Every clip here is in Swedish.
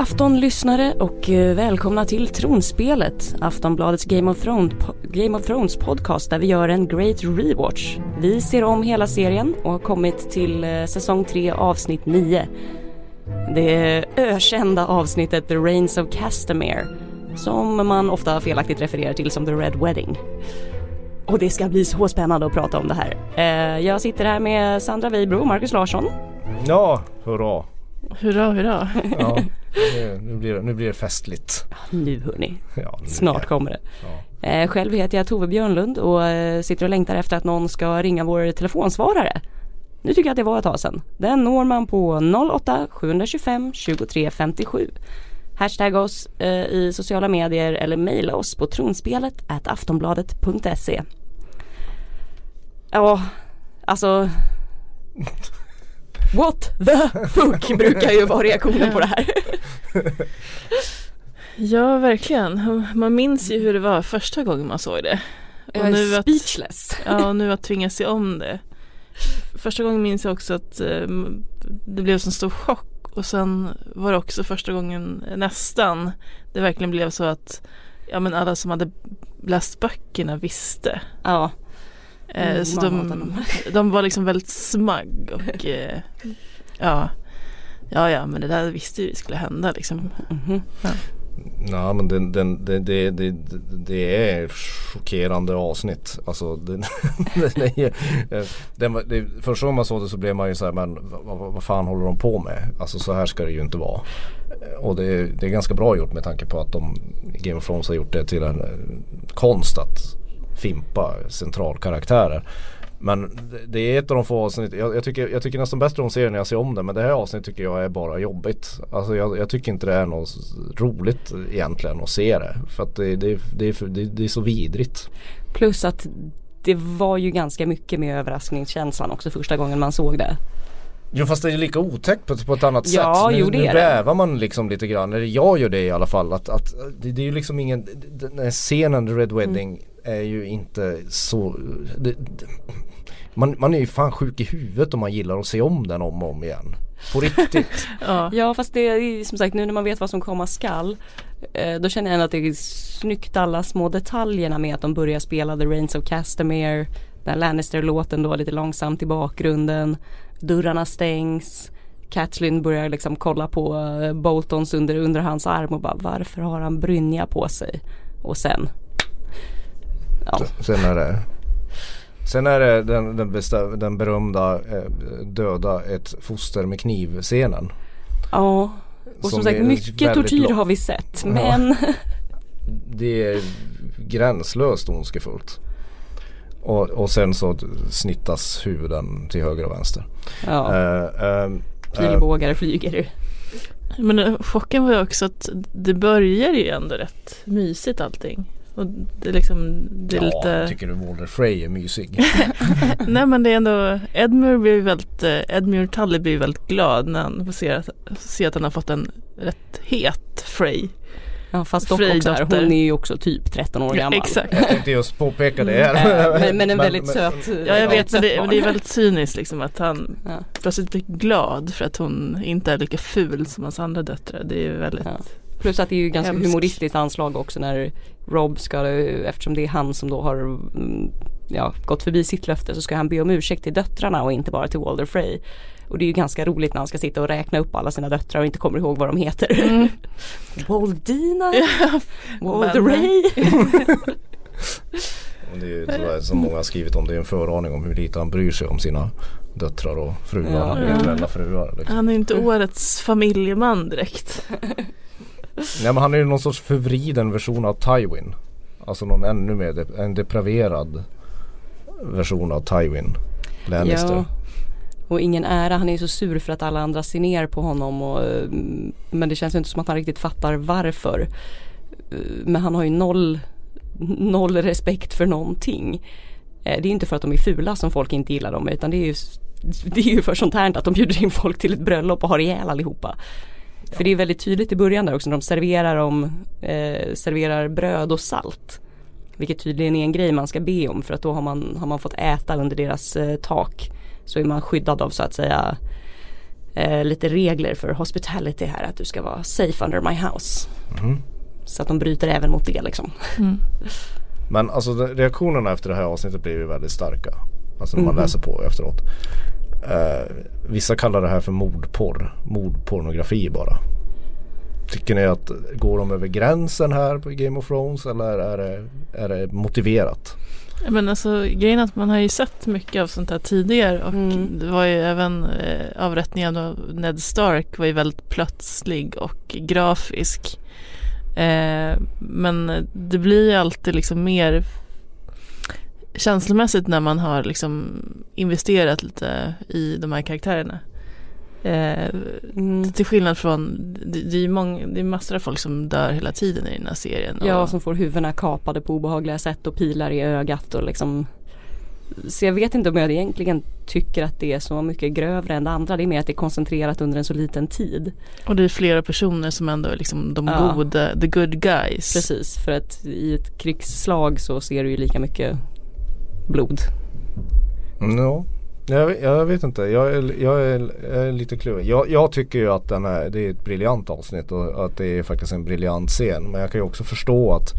afton lyssnare och eh, välkomna till Tronspelet, Aftonbladets Game of, Thrones, Game of Thrones podcast där vi gör en great rewatch. Vi ser om hela serien och har kommit till eh, säsong 3 avsnitt 9. Det ökända avsnittet The Reigns of Castamere som man ofta felaktigt refererar till som The Red Wedding. Och det ska bli så spännande att prata om det här. Eh, jag sitter här med Sandra Weibro och Marcus Larsson. Ja, hurra. Hurra, hurra. Ja, nu, blir det, nu blir det festligt. Nu hörni, ja, nu snart kommer det. Ja. Eh, själv heter jag Tove Björnlund och eh, sitter och längtar efter att någon ska ringa vår telefonsvarare. Nu tycker jag att det var ett tag sedan. Den når man på 08 725 23 57. Hashtag oss eh, i sociala medier eller mejla oss på tronspelet aftonbladet.se. Ja, alltså What the fuck brukar ju vara reaktionen på det här. ja verkligen. Man minns ju hur det var första gången man såg det. Och jag är nu speechless. Att, ja, och nu att tvingas se om det. Första gången minns jag också att um, det blev en stor chock och sen var det också första gången nästan det verkligen blev så att ja, men alla som hade läst böckerna visste. Ja. Eh, mm, så de, de var liksom väldigt smagg och eh, ja, ja, ja, men det där visste vi skulle hända liksom. Mm -hmm. ja. Ja men det, det, det, det, det är chockerande avsnitt. Alltså, det, det, det, det, första gången man såg det så blev man ju så här, men vad, vad fan håller de på med? Alltså så här ska det ju inte vara. Och det, det är ganska bra gjort med tanke på att de Game of Thrones har gjort det till en konst att fimpa centralkaraktärer. Men det är ett av de få avsnitt, jag, jag, tycker, jag tycker nästan bäst om serien när jag ser om det men det här avsnittet tycker jag är bara jobbigt. Alltså jag, jag tycker inte det är något roligt egentligen att se det. För att det, det, det, är, det, det är så vidrigt. Plus att det var ju ganska mycket med överraskningskänslan också första gången man såg det. Jo fast det är lika otäckt på, på ett annat ja, sätt. Nu, jo, det nu bävar man liksom lite grann, eller jag gör det i alla fall. Att, att det, det är ju liksom ingen, den här scenen The Red Wedding mm. är ju inte så det, man, man är ju fan sjuk i huvudet om man gillar att se om den om och om igen. På riktigt. ja. ja fast det är som sagt nu när man vet vad som komma skall eh, Då känner jag ändå att det är snyggt alla små detaljerna med att de börjar spela The Reigns of Castamere Den Lannister-låten då lite långsamt i bakgrunden Dörrarna stängs Catlin börjar liksom kolla på eh, Boltons under, under hans arm och bara varför har han brynja på sig? Och sen ja. Sen är det Sen är det den, den, bestä, den berömda eh, döda ett foster med kniv scenen. Ja, och som, som sagt mycket tortyr har vi sett ja. men Det är gränslöst ondskefullt. Och, och sen så snittas huvuden till höger och vänster. Ja. Uh, uh, Pilbågar flyger. Men chocken var ju också att det börjar ju ändå rätt mysigt allting. Och det är liksom, det är ja, lite... jag tycker du Walter Frey är mysig. Nej men det är ändå, Edmure blir väldigt, eh, Edmure Tully blir väldigt glad när han får se att, se att han har fått en rätt het Frey. Ja fast dock också här, hon är ju också typ 13 år gammal. Ja, exakt. Jag tänkte just påpeka det. Mm. men, men en väldigt men, söt Ja jag vet men det, men det, är väldigt cyniskt liksom att han ja. plötsligt blir glad för att hon inte är lika ful som hans andra döttrar. Det är ju väldigt ja. Plus att det är ju ganska Hemskt. humoristiskt anslag också när Rob ska, eftersom det är han som då har mm, ja, gått förbi sitt löfte så ska han be om ursäkt till döttrarna och inte bara till Walder Frey. Och det är ju ganska roligt när han ska sitta och räkna upp alla sina döttrar och inte kommer ihåg vad de heter. Mm. Waldina, Walder Ray. det är ju som många har skrivit om, det är en föraning om hur lite han bryr sig om sina döttrar och fruar, ja, eventuella fruar. Liksom. Han är inte årets familjeman direkt. Nej men han är ju någon sorts förvriden version av Tywin. Alltså någon ännu mer, de en depraverad version av Tywin Lannister. Ja. Och ingen ära, han är ju så sur för att alla andra ser ner på honom och, eh, Men det känns inte som att han riktigt fattar varför. Eh, men han har ju noll, noll respekt för någonting. Eh, det är inte för att de är fula som folk inte gillar dem utan det är ju det är ju för sånt här att de bjuder in folk till ett bröllop och har ihjäl allihopa. För det är väldigt tydligt i början där också när de serverar, om, eh, serverar bröd och salt. Vilket tydligen är en grej man ska be om för att då har man, har man fått äta under deras eh, tak. Så är man skyddad av så att säga eh, lite regler för hospitality här att du ska vara safe under my house. Mhm. Så att de bryter även mot det liksom. Mm. Men alltså reaktionerna efter det här avsnittet blir ju väldigt starka. Alltså när man Mhm. läser på efteråt. Eh, vissa kallar det här för mordporr. Mordpornografi bara. Tycker ni att går de över gränsen här på Game of Thrones eller är det, är det motiverat? Men alltså grejen är att man har ju sett mycket av sånt här tidigare och Mm. det var ju även eh, avrättningen av Ned Stark var ju väldigt plötslig och grafisk. Eh, men det blir ju alltid liksom mer känslomässigt när man har liksom investerat lite i de här karaktärerna. Eh, Mm. till skillnad från, det, det är många, det är massor av folk som dör hela tiden i den här serien. Ja, och- som får huvudena kapade på obehagliga sätt och pilar i ögat och liksom Så jag vet inte om jag egentligen tycker att det är så mycket grövre än det andra. Det är mer att det är koncentrerat under en så liten tid. Och det är flera personer som ändå är liksom de Ja. goda, the good guys. Precis, för att i ett krigsslag så ser du ju lika mycket blod. Ja, jag, jag vet inte. Jag är, jag är, jag är lite kluven. Jag, jag tycker ju att den är, det är ett briljant avsnitt och att det är faktiskt en briljant scen. Men jag kan ju också förstå att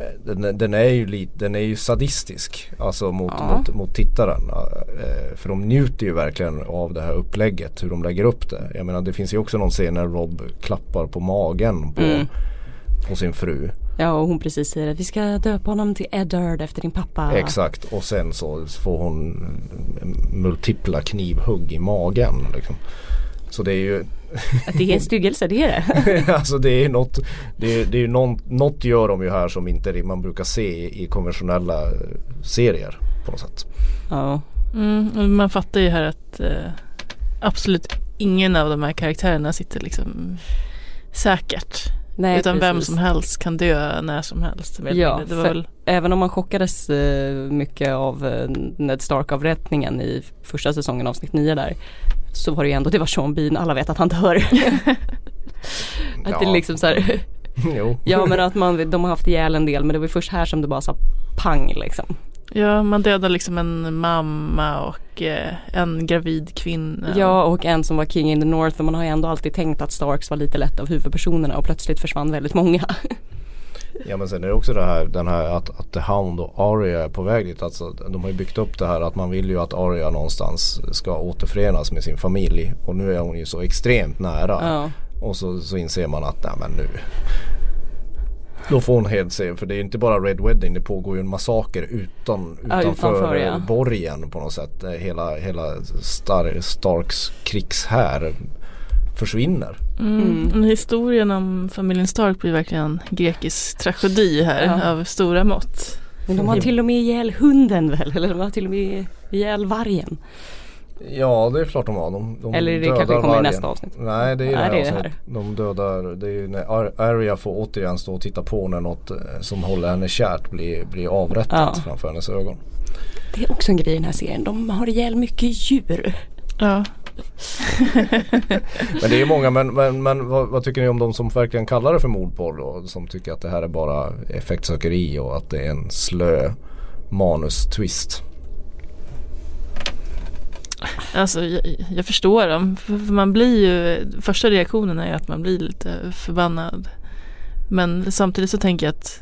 eh, den, den, är ju lite, den är ju sadistisk. Alltså mot, Ja. mot, mot tittaren. Eh, För de njuter ju verkligen av det här upplägget. Hur de lägger upp det. Jag menar det finns ju också någon scen när Rob klappar på magen på, Mm. på sin fru. Ja och hon precis säger att vi ska döpa honom till Eddard efter din pappa. Exakt och sen så får hon multipla knivhugg i magen. Liksom. Så det är ju Att det är en styggelse, det är det. alltså det är något, det är, det är ju någon, något gör de ju här som inte man brukar se i, konventionella eh, serier på något sätt. Ja. Mm, man fattar ju här att eh, absolut ingen av de här karaktärerna sitter liksom säkert. Nej, utan vem precis. som helst kan dö när som helst. Ja, det väl, Även om man chockades eh, mycket av eh, Ned Stark-avrättningen i första säsongen avsnitt 9 där. Så var det ju ändå, det var Sean Bean, alla vet att han dör. att det är liksom så här, ja men att man, de har haft ihjäl en del men det var ju först här som det bara sa pang liksom. Ja, man dödar liksom en mamma och eh, en gravid kvinna. Ja och en som var King in the North och man har ju ändå alltid tänkt att Starks var lite lätt av huvudpersonerna och plötsligt försvann väldigt många. Ja men sen är det också det här, den här att, att The Hound och Arya är på väg dit. Alltså, de har ju byggt upp det här att man vill ju att Arya någonstans ska återförenas med sin familj. Och nu är hon ju så extremt nära. Ja. Och så, så inser man att nej men nu Då får hon helt se för det är inte bara Red Wedding det pågår ju en massaker utan, Ja, utanför, utanför, ja. borgen på något sätt. Eh, Hela, hela Star, Starks krigshär försvinner. Mm. Mm. Historien om familjen Stark blir verkligen en grekisk tragedi här Ja. av stora mått. Men de har till och med ihjäl hunden väl? Eller de har till och med ihjäl vargen. Ja det är klart de har. De, de Eller det dödar kanske kommer i vargen. nästa avsnitt. Nej det är Nej, det det är här, det avsnittet. De dödar, det är ju när Ar- Arya får återigen stå och titta på när något eh, som håller henne kärt blir, blir avrättat Ja. framför hennes ögon. Det är också en grej i den här serien. De har ihjäl mycket djur. Ja. Men det är ju många, men, men, men vad, vad tycker ni om de som verkligen kallar det för mordporr då? Som tycker att det här är bara effektsökeri och att det är en slö manus-twist. Alltså jag, jag förstår dem. För man blir ju, första reaktionen är att man blir lite förbannad. Men samtidigt så tänker jag att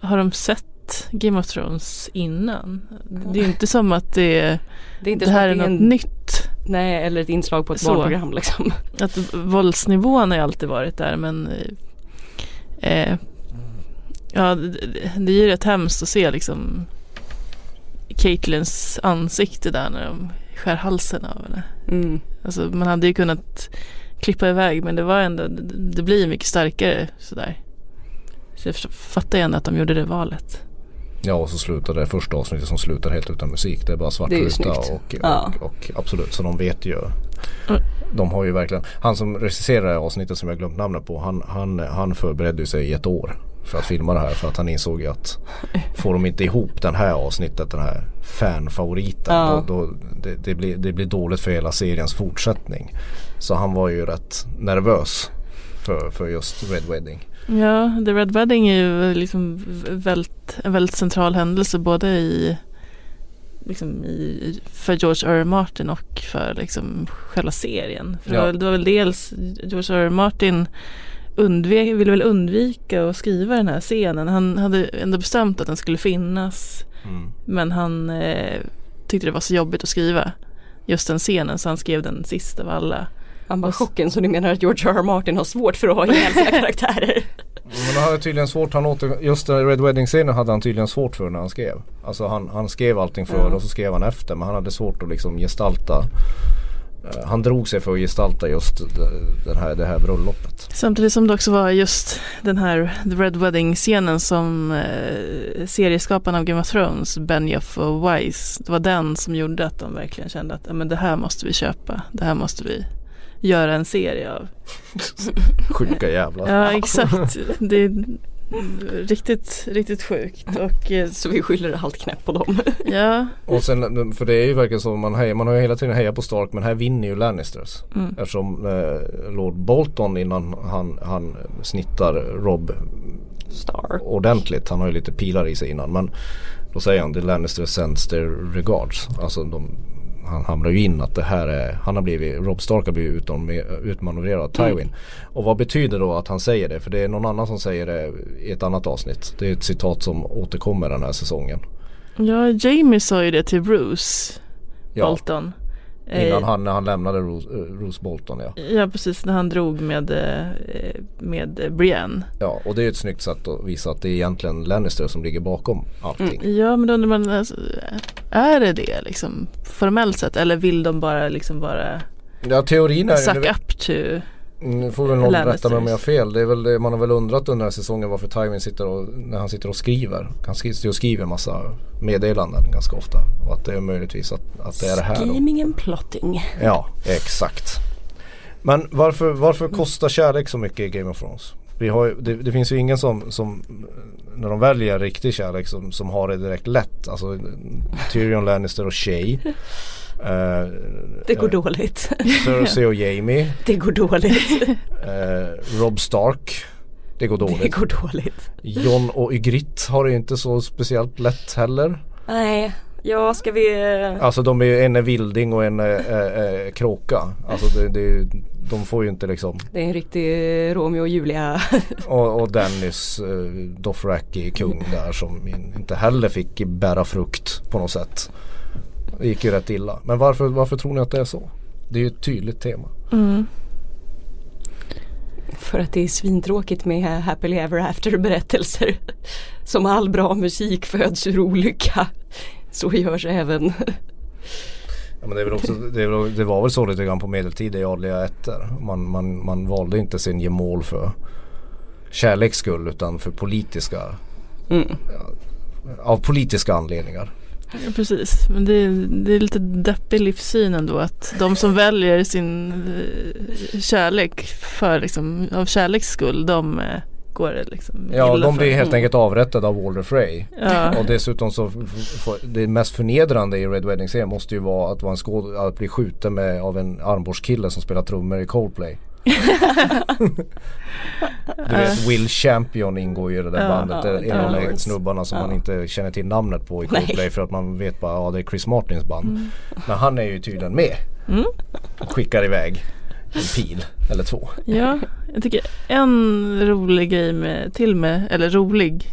har de sett Game of Thrones innan? Det är ju inte som att det, är- Det är det här är något en, nytt. Nej, eller ett inslag på ett Så. barnprogram liksom. Att våldsnivån har alltid varit där men eh, Ja det, det är ju rätt hemskt att se liksom Caitlins ansikte där när de skär halsen av henne. Mm. Alltså man hade ju kunnat klippa iväg men det var ändå, det, det blir mycket starkare sådär. Så jag fattar ändå att de gjorde det valet. Ja och så slutar det första avsnittet som slutar helt utan musik. Det är bara Det är ju svartruta snyggt. och, och, Ja. och, absolut så de vet ju. Mm. De har ju verkligen, han som regisserar avsnittet som jag glömt namnet på. Han, han, han förberedde ju sig i ett år för att filma det här. För att han insåg att får de inte ihop den här avsnittet, den här fanfavoriten. Ja. Då, då, det, det, blir, det blir dåligt för hela seriens fortsättning. Så han var ju rätt nervös för, för just Red Wedding. Ja, The Red Wedding är ju liksom väldigt, en väldigt central händelse både i liksom i, för George R. R. Martin och för liksom själva serien. För Ja. det var väl dels George R. R. Martin undvek, ville väl undvika att skriva den här scenen. Han hade ändå bestämt att den skulle finnas Mm. men han eh, tyckte det var så jobbigt att skriva just den scenen så han skrev den sist av alla. Han var chocken så du menar att George R. R. Martin har svårt för att ha ihjäl sina karaktärer? Men han hade tydligen svårt, han åter, just den Red Wedding-scenen hade han tydligen svårt för när han skrev. Alltså han, han skrev allting före Ja. och så skrev han efter men han hade svårt att liksom gestalta han drog sig för att gestalta just den här, det här bröllopet. Samtidigt som det också var just den här The Red Wedding-scenen som eh, serieskaparna av Game of Thrones, Benioff och Weiss, det var den som gjorde att de verkligen kände att men det här måste vi köpa, det här måste vi göra en serie av. Sjuka jävlar. Ja exakt, det riktigt, riktigt sjukt och eh, Så vi skyller allt knäpp på dem. ja, Och sen, för det är ju verkligen så man hejar, man har ju hela tiden hejat på Stark men här vinner ju Lannisters. mm. Eftersom eh, Lord Bolton innan han, han snittar Rob Star. ordentligt. Han har ju lite pilar i sig innan. Men då säger han the Lannister sends their regards. Alltså de, han hamnar ju in att det här är, han har blivit, Rob Stark har blivit utmanövrerad av Tywin. Och vad betyder då att han säger det? För det är någon annan som säger det i ett annat avsnitt. Det är ett citat som återkommer den här säsongen. ja Jamie sa ju det till Bruce Ja, Bolton. Eh, innan han, när han lämnade Rose, eh, Rose Bolton ja. Ja precis, när han drog med, eh, med Brienne. Ja och det är ett snyggt sätt att visa att det är egentligen Lannister som ligger bakom allting. Ja men då undrar man, alltså, är det det liksom formellt sett eller vill de bara liksom bara Ja teorin är suck ju, up to nu får väl någon rätta mig om jag har fel. Det är väl det man har väl undrat under den här säsongen varför Tywin sitter och, när han sitter och skriver. Han sitter och skriver en massa meddelanden ganska ofta. Och att det är möjligtvis att, att det är det här. Scheming and plotting. Ja, exakt. Men varför, varför kostar kärlek så mycket i Game of Thrones? Vi har, det, det finns ju ingen som, som när de väljer riktig kärlek som, som har det direkt lätt. Alltså Tyrion Lannister och Shay. Eh, Det går eh, dåligt. Cersei och Jamie. Det går dåligt. Eh, Rob Stark. Det går Det dåligt. går dåligt. John och Ygritte har det ju inte så speciellt lätt heller. Nej, ja ska vi... Alltså de är ju, en är vilding och en är, är, är kråka. Alltså det, det, de får ju inte liksom Det är en riktig Romeo och Julia. Och, och Dennis uh, Dothraki kung där som in, inte heller fick bära frukt på något sätt. Det gick ju rätt illa. Men varför, varför tror ni att det är så? Det är ju ett tydligt tema. mm. För att det är svintråkigt med happily ever after berättelser. Som all bra musik föds ur olycka. Så görs även. Ja, men det, är väl också, det, är väl, det var väl så lite grann på medeltid i adliga ätter. Man, man, man valde inte sin gemål för kärleks skull utan för politiska Mm. av politiska anledningar. Ja, precis, men det, är- det är lite deppig livssyn ändå att de som väljer sin eh, kärlek för liksom, av kärleks skull, de eh, går det liksom Ja, de blir för. helt enkelt avrättade av Walder Frey. Ja, Och dessutom så det mest förnedrande i Red Wedding serien måste ju vara att vara en skåd, att bli skjuten med, av en armborstkille som spelar trummor i Coldplay. Du vet Will Champion ingår ju i det där bandet. ja, det är en av de ja. snubbarna som man inte känner till namnet på i. Coldplay för att man vet bara ja det är Chris Martins band. Men han är ju tydligen med. Mm. Och skickar iväg en pil eller två. ja, jag tycker en rolig grej med, till med, eller rolig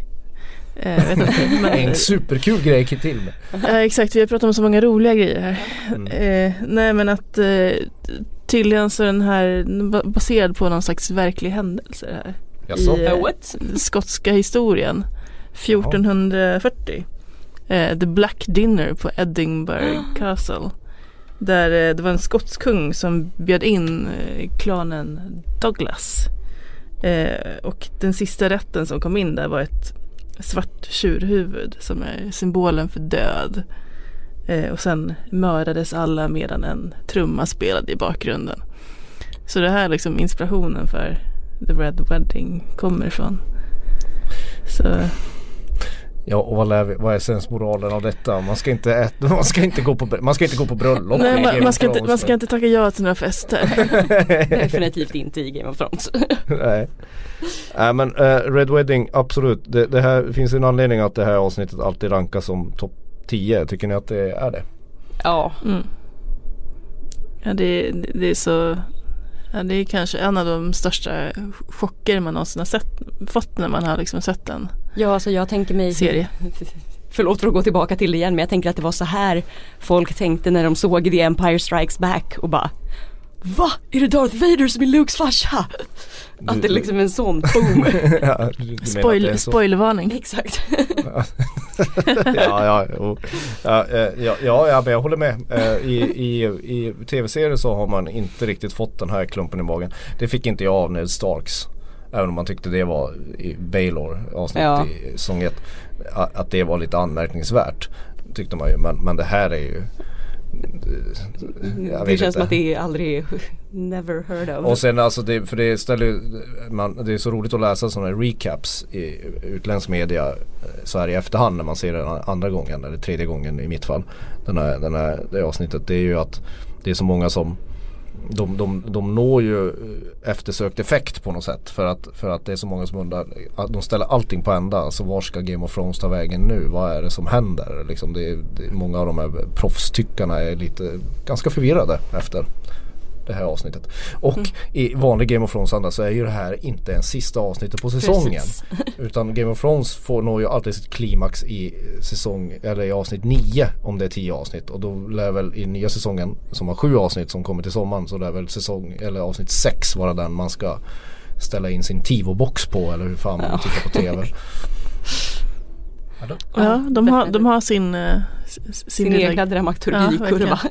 eh, inte, men, En superkul grej till med. Ja exakt, vi har pratat om så många roliga grejer här. Mm. Eh, nej men att eh, tydligen så är den här ba- baserad på någon slags verklig händelse här. Jaså? I, eh, What? skotska historien. 1440. Eh, The Black Dinner på Edinburgh Castle. Där eh, det var en skotsk kung som bjöd in eh, klanen Douglas. Eh, och den sista rätten som kom in där var ett svart tjurhuvud som är symbolen för död. Eh, och sen mördades alla medan en trumma spelade i bakgrunden. Så det här är liksom inspirationen för The Red Wedding kommer ifrån. Så Ja och vad, lär vi, vad är sensmoralen av detta? Man ska inte, äta, man ska inte, gå, på, man ska inte gå på bröllop. nej, man, man, ska inte, man ska inte tacka ja till några fester. Definitivt inte i Game of Thrones. Nej. Nej men eh, Red Wedding absolut. Det, det här finns en anledning att det här avsnittet alltid rankas som topp 10. Tycker ni att det är det? Ja. Mm. Ja det, det är så Ja, det är kanske en av de största chocker man någonsin har sett, fått när man har liksom sett en Ja alltså jag tänker mig serie. Förlåt för att gå tillbaka till det igen men jag tänker att det var så här folk tänkte när de såg The Empire Strikes Back och bara Va? Är det Darth Vader som är Lukes farsa? Att det är liksom en sån boom. ja, Spoil, så? spoilervarning. Exakt. ja, ja, ja, eh, ja, ja, ja, men jag håller med. Eh, I, i, i tv-serier så har man inte riktigt fått den här klumpen i magen. Det fick inte jag av Ned Starks. Även om man tyckte det var i Baylor avsnitt Ja. i säsong 1. Att det var lite anmärkningsvärt. Tyckte man ju. Men, men det här är ju det känns inte. som att det är aldrig never heard of. Och sen alltså det, för det ställer man, det är så roligt att läsa sådana recaps i utländsk media eh, så här i efterhand när man ser den andra gången eller tredje gången i mitt fall. Den här, den här, det avsnittet. Det är ju att det är så många som de, de, de når ju eh, eftersökt effekt på något sätt för att, för att det är så många som undrar. De ställer allting på ända. Alltså var ska Game of Thrones ta vägen nu? Vad är det som händer? Liksom det, det, många av de här proffstyckarna är lite ganska förvirrade efter det här avsnittet. Och i vanlig Game of Thrones anda så är ju det här inte ens sista avsnittet på säsongen. Precis. Utan Game of Thrones får når ju alltid sitt klimax i säsong eller i avsnitt 9 om det är 10 avsnitt. Och då lär väl i nya säsongen som har 7 avsnitt som kommer till sommaren så lär väl säsong eller avsnitt 6 vara den man ska ställa in sin Tivo-box på eller hur fan man Ja. tittar på TV. Ja, de har, de har sin, eh, sin, Sin lilla- egna dramaturgikurva.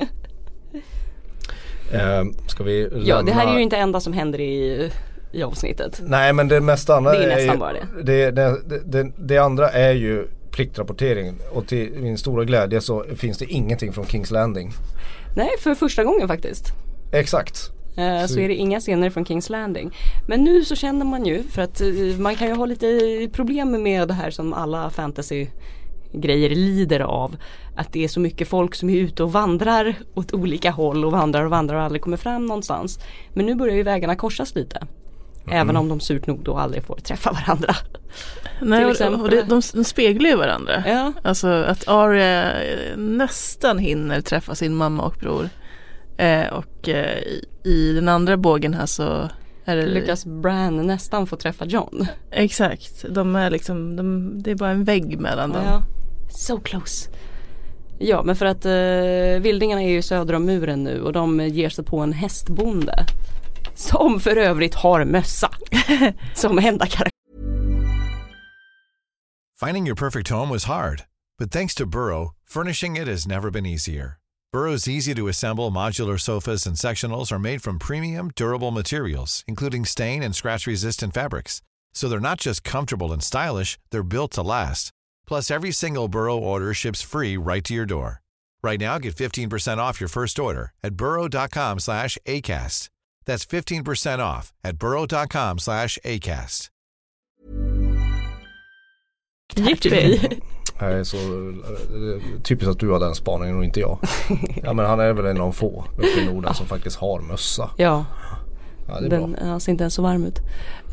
Eh, ska vi Ja, det här lämna- är ju inte enda som händer i, i avsnittet. Nej men det mesta andra Det är nästan ju, bara det. Det, det, det, andra är ju pliktrapportering och till min stora glädje så finns det ingenting från Kings Landing. Nej, för första gången faktiskt. Exakt. Eh, så Så- är det inga scener från Kings Landing. Men nu så känner man ju, för att eh, man kan ju ha lite problem med det här som alla fantasy grejer lider av. Att det är så mycket folk som är ute och vandrar åt olika håll och vandrar och vandrar och aldrig kommer fram någonstans. Men nu börjar ju vägarna korsas lite. Även om de surt nog då aldrig får träffa varandra. Nej, till och, exempel. och det, de, de speglar ju varandra. Ja, Alltså att Arya eh, nästan hinner träffa sin mamma och bror. Eh, och eh, i, i den andra bågen här så är det lyckas Bran nästan få träffa John. Exakt, de är liksom, de, det är bara en vägg mellan dem. So close. Ja men för att eh, vildingarna är ju söder om muren nu och de ger sig på en hästbonde. Som för övrigt har mössa. som enda karaktär. Finding your perfect home was hard, but thanks to Burrow, furnishing it has never been easier. Burrow's easy to assemble modular sofas and sectionals are made from premium, durable materials, including stain and scratch resistant fabrics. So they're not just comfortable and stylish, they're built to last. Plus, every single Burrow order ships free right to your door. Right now, get 15% off your first order at burrow.com slash ACAST. That's 15% off at burrow.com slash ACAST. Är så eh, typiskt att du har den spaningen och inte jag. Ja men han är väl en av få uppe i Norden som faktiskt har mössa. Ja, Ja den ja, ser inte ens så varm ut.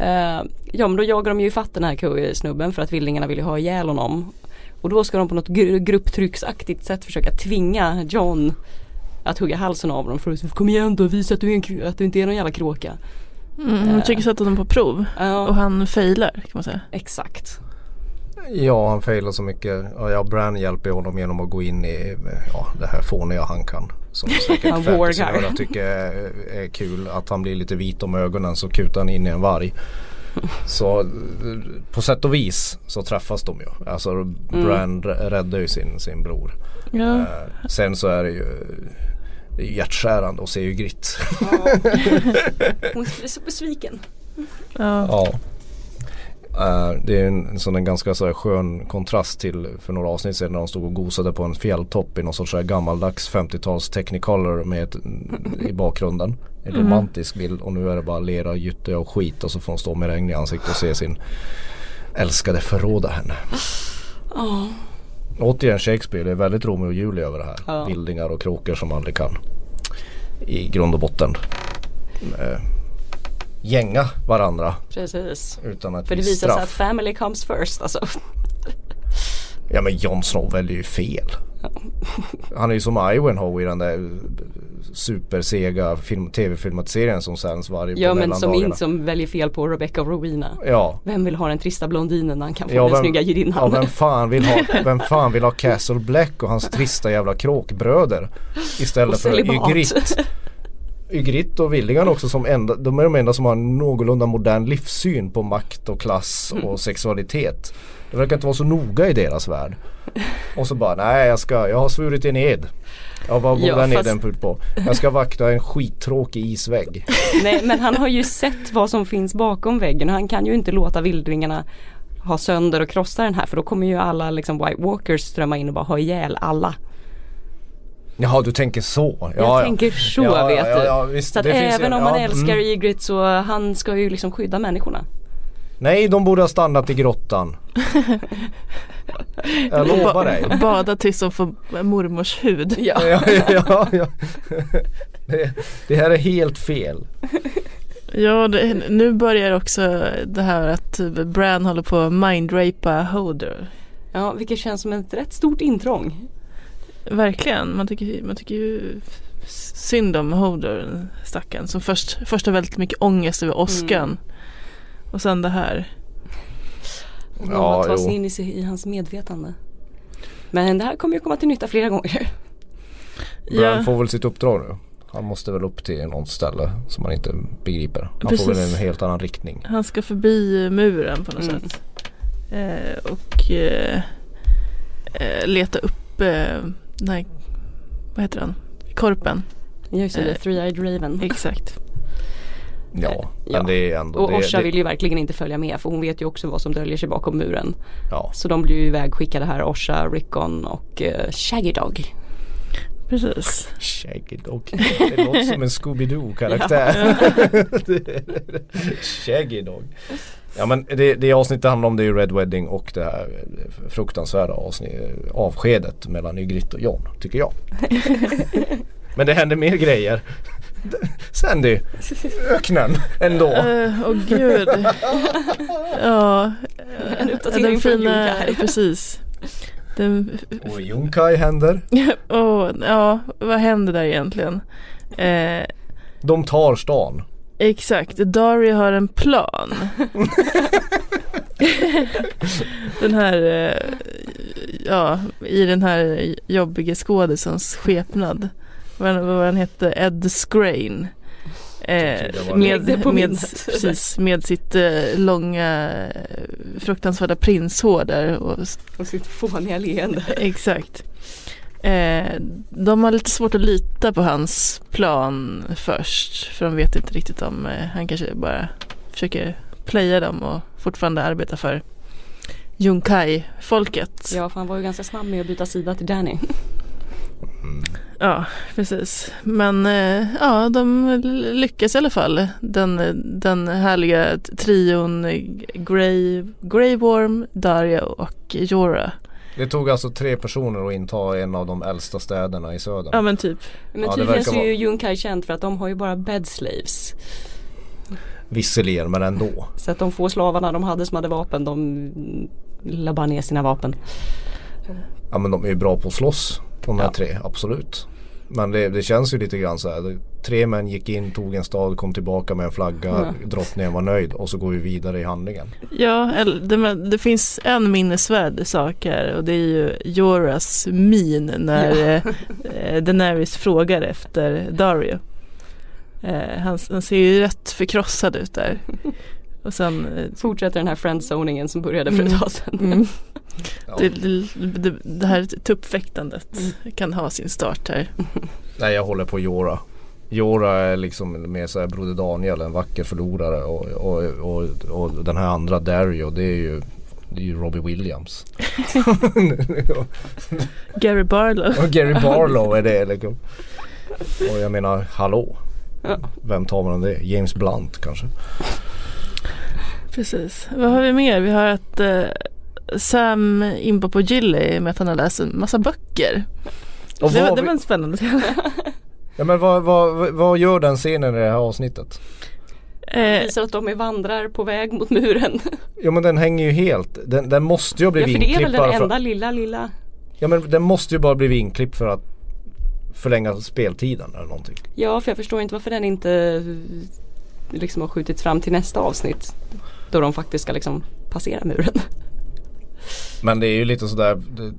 Eh, ja men då jagar de ju fatt den här snubben för att vildingarna vill ju ha ihjäl honom. Och då ska de på något gru- grupptrycksaktigt sätt försöka tvinga John att hugga halsen av dem. För att kom igen då, visa att du, en, att du inte är någon jävla kråka. Mm, de försöker sätta dem på prov Ja, och han failar kan man säga. exakt. Ja han failar så mycket. Ja Bran hjälper honom genom att gå in i ja, det här fåniga han kan. Som säkert Han vågar. fantasynördar tycker är, är kul. Att han blir lite vit om ögonen så kutar han in i en varg. Så eh, på sätt och vis så träffas de ju. Alltså Mm. Bran rä- räddar ju sin, sin bror. Ja. Eh, sen så är det ju det är ju hjärtskärande och ser ju gritt. Hon är så besviken. Ja. Ja. Det är en, sån en ganska så här skön kontrast till för några avsnitt sedan när de stod och gosade på en fjälltopp i någon sorts här gammaldags 50-tals technicolor med ett, i bakgrunden. En romantisk bild och nu är det bara lera, gytte och skit och så får hon stå med regn i ansiktet och se sin älskade förråda henne. Ja. Återigen Shakespeare, det är väldigt Romeo och Julia över det här. Ja. Vildingar och kråkor som aldrig kan i grund och botten eh, gänga varandra Precis. utan att För det visar sig att family comes first alltså. Ja men Jon Snow väljer ju fel. Han är ju som Ivanhoe i den där supersega film, tv-filmatiseringen som sänds varje Ja men som inte som väljer fel på Rebecca och Rowena. Ja, Vem vill ha den trista blondinen när han kan få Ja, den vem- snygga ja judinnan? vem, fan vill ha, vem fan vill ha Castle Black och hans trista jävla kråkbröder istället Och för. Ygritte. Ygritte och Villingan också som enda, de är de enda som har en någorlunda modern livssyn på makt och klass Mm. och sexualitet. Det verkar inte vara så noga i deras värld. Och så bara, nej jag ska, jag har svurit en ed. Ja vad går Ja, den fast- eden ut på? Jag ska vakta en skittråkig isvägg. Nej men han har ju sett vad som finns bakom väggen och han kan ju inte låta vildringarna ha sönder och krossa den här för då kommer ju alla liksom White Walkers strömma in och bara ha ihjäl alla. Jaha du tänker så. Ja, Jag ja. tänker så Ja, vet ja, du. ja, ja, visst, så att även ju- om man ja, älskar mm. Ygritte så han ska ju liksom skydda människorna. Nej de borde ha stannat i grottan. Jag lovar dig. Bada tills de får mormors hud. Ja. Ja, ja. Det, det här är helt fel. Ja, det, nu börjar också det här att Bran håller på att mindrapa Hodor. ja vilket känns som ett rätt stort intrång. Verkligen, man tycker, man tycker ju synd om Hodor, stackaren. Som först, först har väldigt mycket ångest över åskan. Mm. Och sen det här. Och Ja, ja, ta sig jo. in i, sig- i hans medvetande. Men det här kommer ju komma till nytta flera gånger. Bran Ja. får väl sitt uppdrag nu. Han måste väl upp till något ställe som man inte begriper. Han får väl Precis. en helt annan riktning. Han ska förbi muren på något Mm. sätt. Eh, och eh, eh, leta upp eh, den här, vad heter den? Korpen. Just det, Eh, Three-Eyed Raven. Exakt. Ja, men Ja. det är ändå Och Orsa det, vill ju verkligen inte följa med för hon vet ju också vad som döljer sig bakom muren. ja. Så de blir ju ivägskickade här, Orsa, Rickon och uh, Shaggy Dog. Precis. Shaggy Dog. Det låter som en Scooby-Doo karaktär. Shaggy Dog. Ja men det, det avsnittet handlar om det är ju Red Wedding och det här fruktansvärda avsnitt, avskedet mellan Ygritte och John, tycker jag. men det händer mer grejer. Sandy, öknen ändå. Eh, Åh gud. ja. En uppdatering den från fina, precis. Den, Och Junkai händer. åh, ja, vad händer där egentligen? Eh, De tar stan. exakt, Dario har en plan. den här, eh, ja, i den här jobbiga skådisens skepnad. Vad vad han hette, Ed Skrein. Eh, var- med, med, precis, med sitt eh, långa eh, fruktansvärda prinshår där och Och sitt fåniga leende. Exakt. Eh, de har lite svårt att lita på hans plan först. För de vet inte riktigt om eh, han kanske bara försöker playa dem och fortfarande arbeta för Junkai-folket. Ja, för han var ju ganska snabb med att byta sida till Danny. Mm. Ja, precis. Men eh, ja, de lyckas i alla fall. Den, den härliga trion Grey, Grey Worm, Daria och Jorah. Det tog alltså tre personer att inta en av de äldsta städerna i södern. Ja men typ. Men Ja, tydligen så är ju vara- Junkai känt för att de har ju bara bed slaves. Visserligen men ändå. Så att de få slavarna de hade som hade vapen de la bara ner sina vapen. Ja men de är ju bra på att slåss. De här Ja. tre, absolut. Men det, det känns ju lite grann så här. Tre män gick in, tog en stad, kom tillbaka med en flagga. Ja. Drottningen var nöjd och så går vi vidare i handlingen. Ja, det, det finns en minnesvärd sak här och det är ju Joras min när Ja. eh, Daenerys frågar efter Dario. Eh, han, han ser ju rätt förkrossad ut där. Och sen eh, Fortsätter den här friendzoningen som började för ett Mm. tag sedan. mm, Ja. det, det, det här tuppfäktandet kan ha sin start här. Nej jag håller på Jora. Jora är liksom mer såhär Broder Daniel, en vacker förlorare. Och, och, och, och den här andra Dario det är ju det är ju Robbie Williams. Gary Barlow. och Gary Barlow är det liksom. Och jag menar hallå. Ja. Vem tar man det? James Blunt kanske? Precis. Vad har vi mer? Vi har att eh, Sam inpå på Gilly med att han har läst en massa böcker. Och Det, var- det var en spännande scen. ja, men vad, vad, vad gör den scenen i det här avsnittet? Eh, Visar att de är vandrar på väg mot muren. Ja men den hänger ju helt. Den, den måste ju ha Ja blivit för det är väl den för- enda lilla lilla Ja men den måste ju bara bli inklippt för att förlänga speltiden eller någonting. Ja för jag förstår inte varför den inte liksom har skjutits fram till nästa avsnitt. Då de faktiskt ska liksom passera muren. Men det är ju lite sådär Det,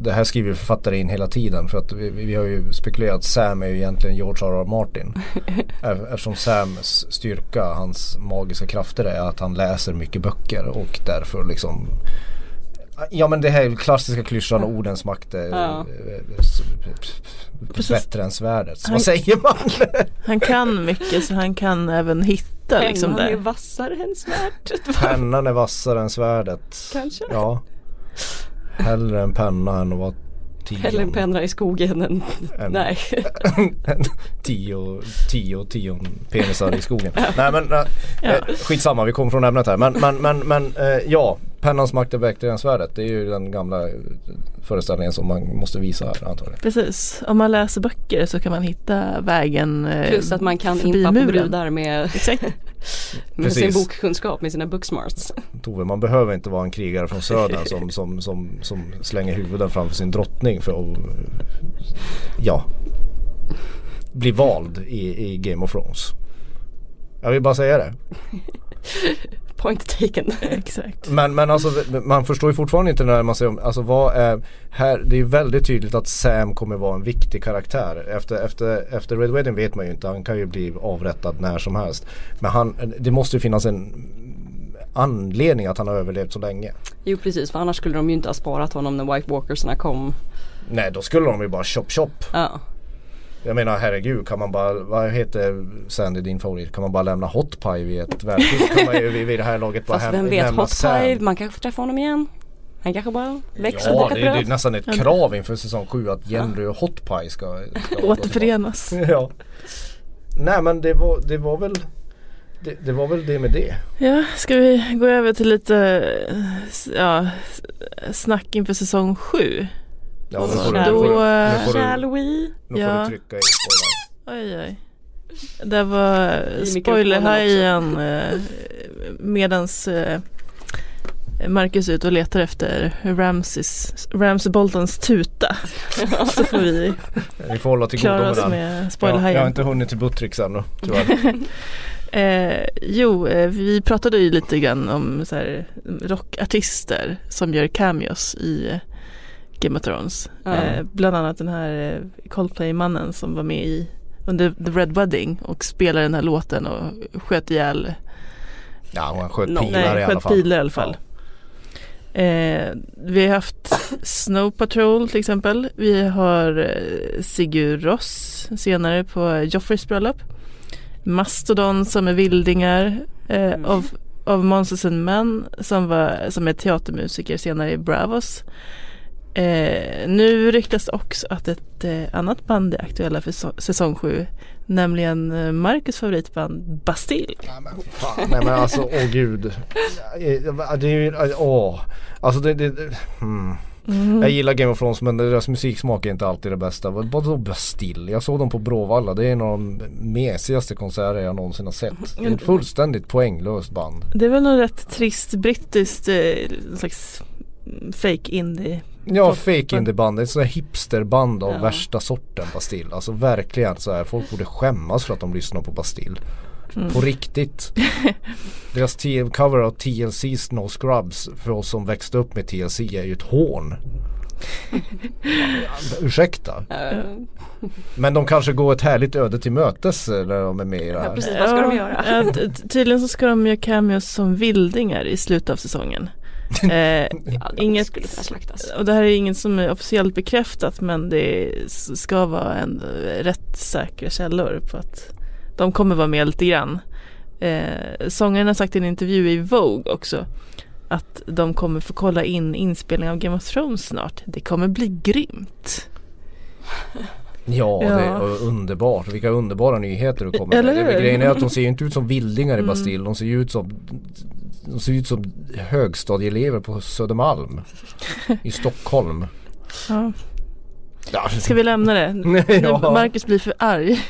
det här skriver författare in hela tiden för att vi, vi har ju spekulerat att Sam är ju egentligen George R.R. Martin. Eftersom Sams styrka, hans magiska krafter är att han läser mycket böcker och därför liksom Ja men det här klassiska klyschan ordens makt är Ja. Bättre än svärdet. Han- Vad säger man? Han kan mycket så han kan även hitta liksom Pennan är vassare än svärdet. Pennan är vassare än svärdet. Kanske. Ja. Hellre en penna än att vara tion. Hellre en penna i skogen än, En- nej. tio, tio, tio penisar i skogen. Nej men äh, Ja. eh, skitsamma vi kommer från ämnet här. Men, men, men, men eh, ja, pennans makt är bättre än svärdet. Det är ju den gamla föreställningen som man måste visa här antagligen. Precis, om man läser böcker så kan man hitta vägen eh, Plus att man kan förbi impa på muren. brudar med, med sin bokkunskap, med sina booksmarts. Tove, man behöver inte vara en krigare från södern som, som, som, som slänger huvuden framför sin drottning för att ja, bli vald i, i Game of Thrones. Jag vill bara säga det. Point taken. Exakt. Men, men alltså man förstår ju fortfarande inte när man säger om, alltså vad är, här, det är ju väldigt tydligt att Sam kommer vara en viktig karaktär. Efter, efter, efter Red Wedding vet man ju inte, han kan ju bli avrättad när som helst. Men han, det måste ju finnas en anledning att han har överlevt så länge. Jo precis, för annars skulle de ju inte ha sparat honom när White Walkersna kom. Nej då skulle de ju bara chop chop. Ja, Jag menar herregud kan man bara, vad heter Sandy din favorit? Kan man bara lämna Hot Pie vid ett värdshus? kan man ju vid det här laget bara fast vem vet, Hot. Pie, man kanske får träffa honom igen. Han kanske bara växer Ja det är, det är nästan ett krav inför säsong 7 att Jenry och Hot Pie ska, ska Återförenas. Ja. Nej men det var, det var väl det, det var väl det med det. Ja, ska vi gå över till lite eh, ja, snack inför säsong sju? Ja, nu får, du, nu får, nu får, Shall we? nu får Ja. du trycka i spoiler. Oj, oj. Det var spoilerhajen eh, medans eh, Marcus är ute och letar efter Ramses, Ramsey Boltons tuta. Så får vi Vi får hålla till klara oss med Ja, jag har spoilerhajen. inte hunnit till Buttricks ännu tyvärr. Eh, jo, eh, vi pratade ju lite grann om så här, rockartister som gör cameos i Game of Thrones. Ja. Eh, bland annat den här eh, Coldplay-mannen som var med i under The Red Wedding och spelade den här låten och sköt ihjäl, Ja han sköt No. pilar i nej, alla sköt fall. pilar i alla fall. Eh, vi har haft Snow Patrol till exempel. Vi har eh, Sigur Ross senare på Joffreys bröllop. Mastodon som är vildingar. Eh, Mm. av, av Monsters and Men som, var, som är teatermusiker senare i Bravos. Eh, nu ryktas också att ett eh, annat band är aktuella för så, säsong 7. Nämligen eh, Marcus favoritband Bastille. Nej men fan, nej men alltså åh gud. Det är ju, åh. Alltså det, det, det hmm. Mm. Jag gillar Game of Thrones men deras musiksmak är inte alltid det bästa. Vadå Bastille? Jag såg dem på Bråvalla. Det är en av de mesigaste konserter jag någonsin har sett. Det är ett fullständigt poänglöst band. Det är väl något rätt trist brittiskt eh, slags mm, fake indie. Ja, fake indieband. Ett sånt här hipsterband av Ja. värsta sorten Bastille. Alltså verkligen så här. Folk borde skämmas för att de lyssnar på Bastille. Mm. På riktigt. Deras cover av TLC's No Scrubs för oss som växte upp med TLC är ju ett hån. Ursäkta. Men de kanske går ett härligt öde till mötes när de är med i det Ja, här. precis. vad ska de göra? ja, tydligen så ska de göra cameos som vildingar i slutet av säsongen. Eh, Inget- skulle slaktas. och det här är inget som är officiellt bekräftat men det ska vara en eh, rätt säkra källor på att de kommer vara med lite grann. Eh, sångaren har sagt i en intervju i Vogue också att de kommer få kolla in inspelningen av Game of Thrones snart. Det kommer bli grymt. Ja, det Ja. är underbart. Vilka underbara nyheter du kommer Eller med. hur? Grejen är att de ser ju inte ut som vildingar i Mm. Bastille. De ser ju ut som de ser ut som högstadieelever på Södermalm i Stockholm. Ja. Ja. Ska vi lämna det? Ja. Marcus blir för arg.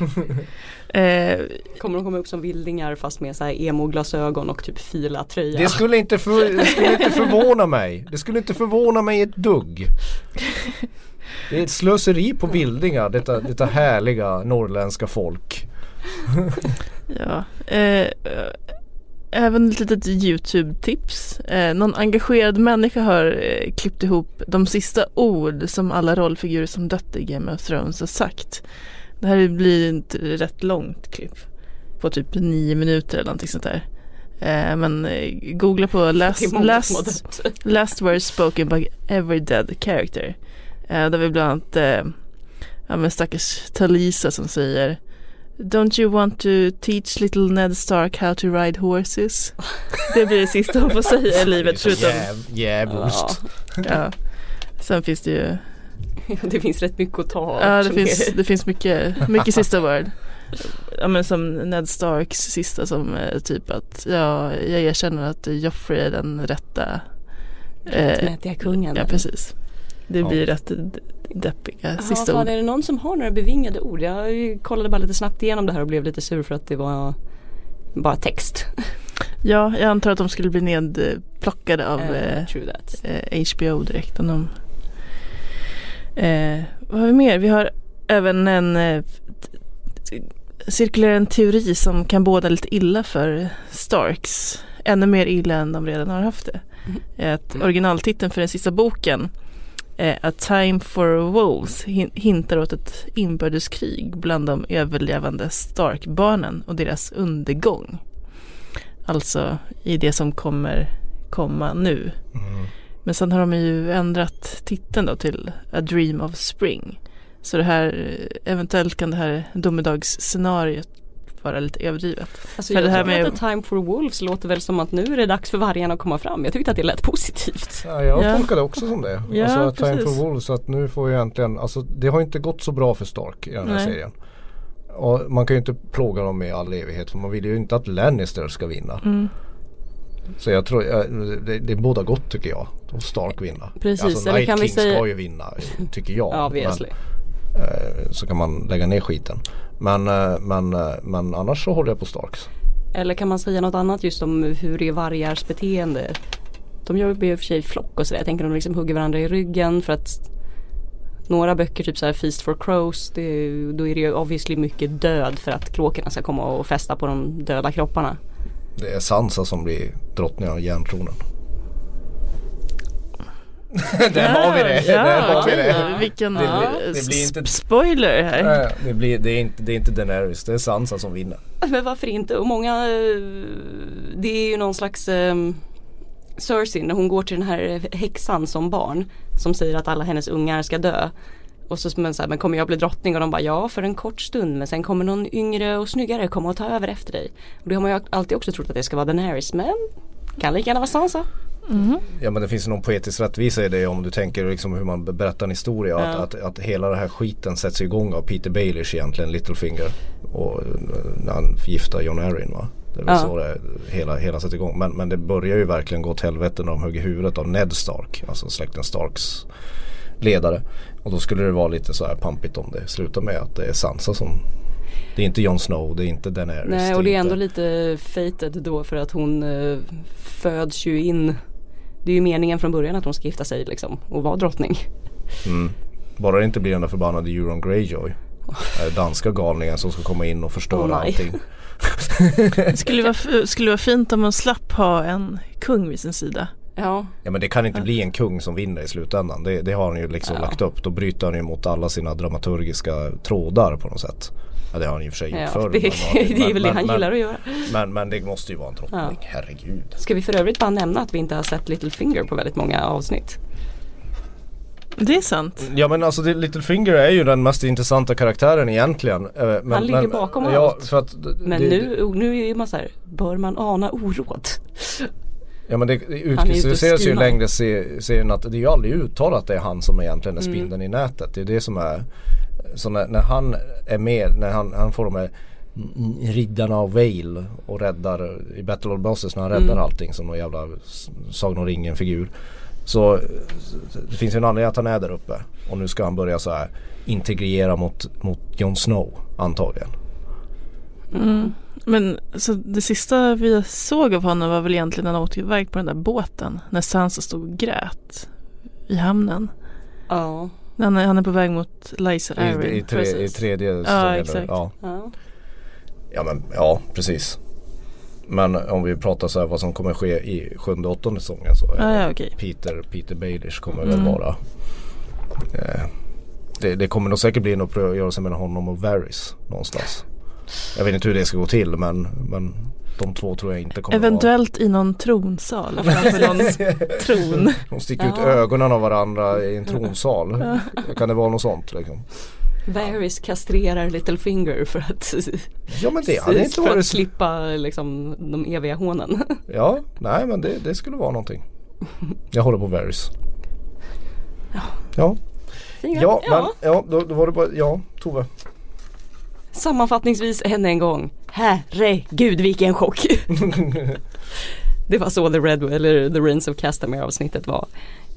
eh, Kommer de komma upp som vildingar fast med så här emo-glasögon och typ fila tröja. Det skulle, inte för, det skulle inte förvåna mig. Det skulle inte förvåna mig ett dugg. Det är ett slöseri på bildningar, detta, detta härliga norrländska folk. ja. Eh, även ett litet YouTube-tips. Eh, någon engagerad människa har eh, klippt ihop de sista ord som alla rollfigurer som dött i Game of Thrones har sagt. Det här blir ett rätt långt klipp. På typ nio minuter eller någonting sånt där. Eh, men eh, googla på last, last, last words spoken by every dead character. Eh, där vi bland annat, eh, ja men stackars Talisa som säger Don't you want to teach little Ned Stark how to ride horses? Det blir det sista hon får säga i livet förutom, Jäv, jävulst. ja. Sen finns det ju, Ja, det finns rätt mycket att ta av. ja det finns, är- det finns mycket, mycket sista word. Ja men som Ned Starks sista som eh, typ att ja, jag erkänner att Joffrey är den rätta. Eh, Rättmätiga kungen. ja precis. Det Ja. blir rätt deppiga Ja, sista fan, ord. är det någon som har några bevingade ord? Jag kollade bara lite snabbt igenom det här och blev lite sur för att det var bara text. Ja, jag antar att de skulle bli nedplockade av Eh, eh, that. eh, HBO direkt. Om de... eh, vad har vi mer? Vi har även en eh, cirkulerar en teori som kan båda lite illa för Starks. Ännu mer illa än de redan har haft det. Mm. Att originaltiteln för den sista boken eh, A Time for Wolves hin- hintar åt ett inbördeskrig bland de överlevande Stark-barnen och deras undergång. Alltså i det som kommer komma nu. Mm. Men sen har de ju ändrat titeln då till A Dream of Spring. Så det här, eventuellt kan det här domedagsscenariot vara lite överdrivet. Alltså För jag det här med- att Time for Wolves låter väl som att nu är det dags för vargarna att komma fram. Jag tyckte att det lät positivt. Ja, jag Ja. tolkar det också som det. Ja, alltså att Time precis. for Wolves att nu får ju äntligen, alltså det har inte gått så bra för Stark i den här Nej. serien. Och man kan ju inte plåga dem i all evighet för man vill ju inte att Lannister ska vinna. Mm. Så jag tror, det, det är båda gott tycker jag. Och Stark vinna. Precis, alltså, eller Night kan vi King säga- ska ju vinna tycker jag. Ja, men, obviously. eh, så kan man lägga ner skiten. Men, eh, men, eh, men annars så håller jag på Starks. Eller kan man säga något annat just om hur är vargars beteende? De gör ju i och för sig flock och sådär. Jag tänker att de liksom hugger varandra i ryggen för att några böcker, typ så här Feast for Crows, det, då är det ju obviously mycket död för att kråkorna ska komma och fästa på de döda kropparna. Det är Sansa som blir drottning av järntronen. Där har vi det! Ja, Där har vi det! Vilken Det blir- det blir inte- sp- spoiler här. Det, blir, det, är inte, det är inte Daenerys, det är Sansa som vinner. Men varför inte? Och många, eh, det är ju någon slags um, Cersei när hon går till den här häxan som barn som säger att alla hennes ungar ska dö. Och så, men, så här, men kommer jag bli drottning? Och de bara ja för en kort stund men sen kommer någon yngre och snyggare komma och ta över efter dig. Och det har man ju alltid också trott att det ska vara Daenerys men kan lika gärna vara Sansa. Mhm. Ja men det finns någon poetisk rättvisa i det om du tänker liksom hur man berättar en historia. Ja. Att, att, att hela den här skiten sätts igång av Peter Baelish egentligen, Littlefinger. Och eh, när han förgiftar John Arryn va. Det är väl Ja. så det hela, hela sätter igång. Men, men det börjar ju verkligen gå åt helvete när de hugger huvudet av Ned Stark. Alltså släkten Starks ledare. Och då skulle det vara lite så här pampigt om det slutar med att det är Sansa som det är inte Jon Snow, det är inte Daenerys. Nej och det är ändå inte... lite fated då för att hon eh, föds ju in Det är ju meningen från början att hon ska gifta sig liksom och vara drottning. Mm. Bara det inte blir den där förbannade Euron Greyjoy. Danska galningen som ska komma in och förstöra nej. allting. Det skulle vara, skulle vara fint om man slapp ha en kung vid sin sida. Ja, Ja men det kan inte bli en kung som vinner i slutändan. Det, det har han ju liksom Ja. lagt upp. Då bryter han ju mot alla sina dramaturgiska trådar på något sätt. Ja det har han i och för sig gjort ja förr. det, men- det är väl det men- han men- gillar att göra. Men, men det måste ju vara en drottning, herregud. Ska vi för övrigt bara nämna att vi inte har sett Littlefinger på väldigt många avsnitt. Det är sant. Ja men alltså det, Littlefinger är ju den mest intressanta karaktären egentligen. Eh, Men, Han ligger men, bakom ja, allt. För att, Men det, nu, nu är man så här, bör man ana oråd? Ja men det utkristalliseras ju längre se- serien att det är ju aldrig uttalat att det är han som egentligen är Mm. spindeln i nätet. Det är det som är Så när, när han är med, när han, han får de här riddarna av Vale och räddar i Battle of the Bosses när han räddar Mm. allting som någon jävla Sagan om ringen figur. Så det finns ju en anledning att han är där uppe. Och nu ska han börja så här integrera mot, mot Jon Snow antagligen. Mm. Men så det sista vi såg av honom var väl egentligen när han åkte iväg på den där båten. När Sansa stod och grät i hamnen. Ja. Han är, han är på väg mot Liza I, Arryn. i, tre, i tredje säsongen. exakt. Ja. ja. ja men ja precis. Men om vi pratar så här vad som kommer ske i sjunde och åttonde säsongen så är Ja, ja, okej. Peter, Peter Baelish kommer Mm. väl vara eh, det, det kommer nog säkert bli en uppgörelse mellan honom och Varys någonstans. Jag vet inte hur det ska gå till men, men de två tror jag inte kommer Eventuellt i någon tronsal framför någon tron. vara De sticker ut Ja. ögonen av varandra i en tronsal. Kan det vara något sånt liksom? Varys kastrerar Littlefinger för att, Ja men det hade inte för att varit slippa liksom de eviga hånen. Ja, nej men det, det skulle vara någonting. Jag håller på Varys. Ja. Ja, men ja, då, då var det bara, ja, Tove. Sammanfattningsvis än en gång. Herregud vilken chock. det var så The Red eller The Reigns of Castamere avsnittet var.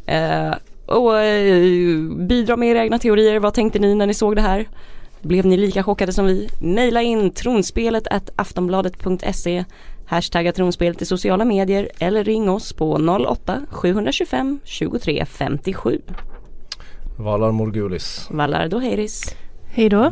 Eh, och eh, bidra med era egna teorier. Vad tänkte ni när ni såg det här? Blev ni lika chockade som vi? Maila in tronspelet at aftonbladet.se Hashtagga tronspelet i sociala medier eller ring oss på 08-725 23 57. Valar Morgulis. Valar Doheiris. Hej då.